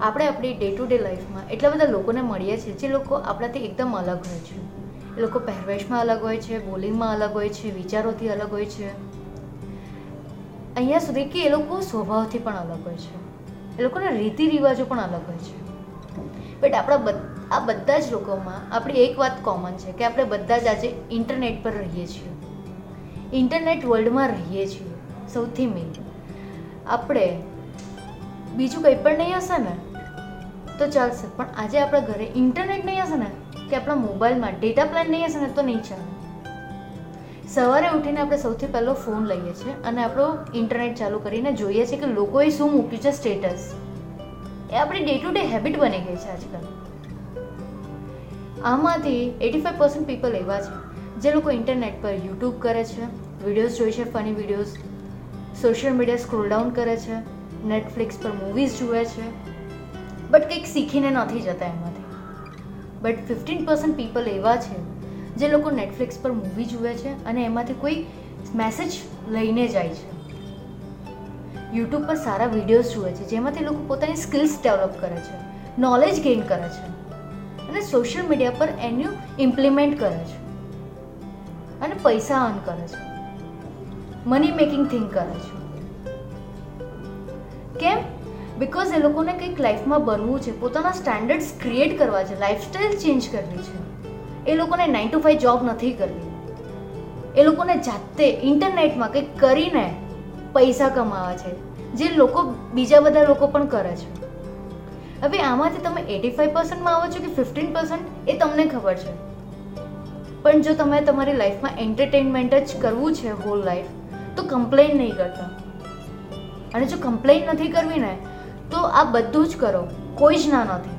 આપણે આપણી day to day લાઈફમાં એટલા બધા લોકોને મળીએ છીએ જે લોકો આપણાથી એકદમ અલગ હોય છે. એ લોકો પહેરવેશમાં અલગ હોય છે, બોલિંગમાં અલગ હોય છે, વિચારોથી અલગ હોય છે. અહીંયા સુધી કે એ લોકો સ્વભાવથી પણ અલગ હોય છે. એ લોકોના રીતિ રિવાજો પણ અલગ હોય છે. બટ આપણા આ બધા જ લોકોમાં આપણી એક વાત કોમન છે કે આપણે બધા જ આજે ઇન્ટરનેટ પર રહીએ છીએ. ઇન્ટરનેટ વર્લ્ડમાં રહીએ છીએ. સૌથી મેઇન આપણે બીજું કંઈ પણ નહીં હશે ને તો ચાલશે. પણ આજે આપણા ઘરે ઇન્ટરનેટ નહીં હશે ને, કે આપણા મોબાઈલમાં ડેટા પ્લાન નહીં હશે ને, તો નહીં ચાલે. સવારે ઉઠીને આપણે સૌથી પહેલો ફોન લઈએ છીએ અને આપણો ઇન્ટરનેટ ચાલુ કરીને જોઈએ છીએ કે લોકોએ શું મૂક્યું છે સ્ટેટસ એ આપણી ડે ટુ ડે હેબિટ બની ગઈ છે આજકાલ. આમાંથી એટી ફાઈવ પર્સન્ટ પીપલ એવા છે, જે લોકો ઇન્ટરનેટ પર યુટ્યુબ કરે છે વિડીયોઝ જોઈ છે funny videos social media scroll down કરે છે નેટફ્લિક્સ પર મૂવીઝ જુએ છે. બટ કંઈક શીખીને નથી જતા એમાંથી. બટ ફિફ્ટીન પર્સન્ટ પીપલ એવા છે, જે લોકો નેટફ્લિક્સ પર મૂવી જુએ છે અને એમાંથી કોઈ મેસેજ લઈને જાય છે. યુટ્યુબ પર સારા વિડીયોઝ જુએ છે, જેમાંથી લોકો પોતાની સ્કિલ્સ ડેવલપ કરે છે નોલેજ ગેઇન કરે છે અને સોશિયલ મીડિયા પર એનું ઇમ્પ્લિમેન્ટ કરે છે અને પૈસા અર્ન કરે છે. મની મેકિંગ થિંક કરે છે. કેમ? બિકોઝ એ લોકોને કંઈક લાઈફમાં બનવું છે, પોતાના સ્ટાન્ડર્ડ્સ ક્રિએટ કરવા છે લાઈફસ્ટાઈલ ચેન્જ કરવી છે. એ લોકોને નાઇન ટુ ફાઈવ જોબ નથી કરવી. એ લોકોને જાતે ઇન્ટરનેટમાં કંઈક કરીને પૈસા કમાવા છે, જે લોકો બીજા બધા લોકો પણ કરે છે. હવે આમાંથી તમે એટી ફાઈવ પર્સન્ટમાં આવો છો કે ફિફ્ટીન પર્સન્ટ એ તમને ખબર છે. પણ જો તમે તમારી લાઈફમાં એન્ટરટેનમેન્ટ જ કરવું છે હોલ લાઈફ તો કમ્પ્લેન નહીં કરતા. અને જો કમ્પ્લેન નથી કરવી ને તો આ બધું જ કરો, કોઈ જ ના નથી.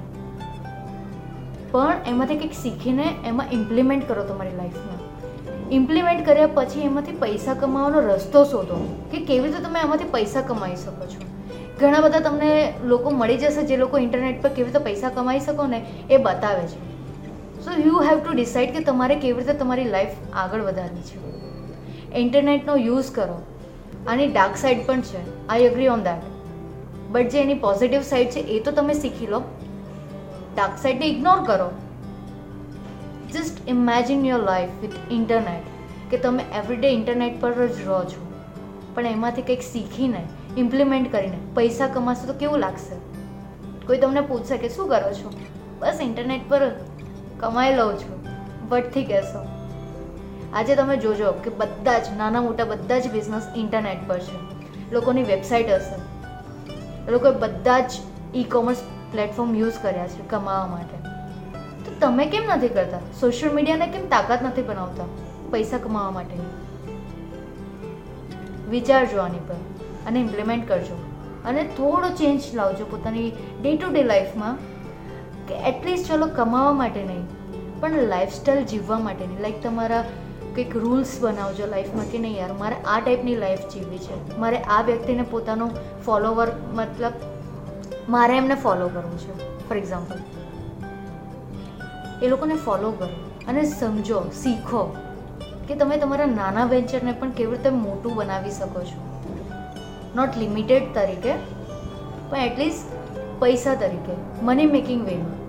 પણ એમાંથી કંઈક શીખીને એમાં ઇમ્પ્લિમેન્ટ કરો તમારી લાઈફમાં ઇમ્પ્લિમેન્ટ કર્યા પછી એમાંથી પૈસા કમાવાનો રસ્તો શોધો, કે કેવી રીતે તમે એમાંથી પૈસા કમાઈ શકો છો. ઘણા બધા તમને લોકો મળી જશે જે લોકો ઇન્ટરનેટ પર કેવી રીતે પૈસા કમાઈ શકો ને, એ બતાવે છે. So you have to decide કે તમારે કેવી રીતે તમારી લાઈફ આગળ વધારવી છે. ઇન્ટરનેટનો યુઝ કરો. આની ડાર્ક સાઈડ પણ છે. I agree on that but જે એની પોઝિટિવ સાઈડ છે, એ તો તમે શીખી લો. ડાર્ક સાઈડને ઇગ્નોર કરો. Just imagine your life with internet કે તમે એવરીડે ઇન્ટરનેટ પર જ રહો છો. પણ એમાંથી કંઈક શીખીને ઇમ્પ્લિમેન્ટ કરીને, પૈસા કમાશો તો કેવું લાગશે? કોઈ તમને પૂછશે કે શું કરો છો? બસ ઇન્ટરનેટ પર કમાઈ લઉં છું. વટથી કહેશો. આજે તમે જોજો કે બધા જ, નાના મોટા બધા જ બિઝનેસ ઇન્ટરનેટ પર છે. લોકોની વેબસાઇટ હશે. એ લોકોએ બધા જ ઈ કોમર્સ પ્લેટફોર્મ યુઝ કર્યા છે કમાવા માટે. તો તમે કેમ નથી કરતા? સોશિયલ મીડિયાને કેમ તાકાત નથી બનાવતા પૈસા કમાવા માટેની વિચારજો આની પર અને ઇમ્પ્લિમેન્ટ કરજો. અને થોડો ચેન્જ લાવજો પોતાની ડે ટુ ડે લાઈફમાં કે એટલીસ્ટ ચલો કમાવા માટે નહીં, પણ લાઈફસ્ટાઈલ જીવવા માટેની લાઈક તમારા કંઈક રૂલ્સ બનાવજો લાઈફમાં કે નહીં યાર? મારે આ ટાઈપની લાઈફ જીવવી છે. મારે આ વ્યક્તિને પોતાનો ફોલોવર મતલબ મારે એમને ફોલો કરવું છે ફોર એક્ઝામ્પલ એ લોકોને ફોલો કરો અને સમજો, શીખો કે તમે તમારા નાના વેન્ચરને પણ કેવી રીતે મોટું બનાવી શકો છો. નોટ લિમિટેડ તરીકે, પણ એટલીસ્ટ પૈસા તરીકે મની મેકિંગ વેમાં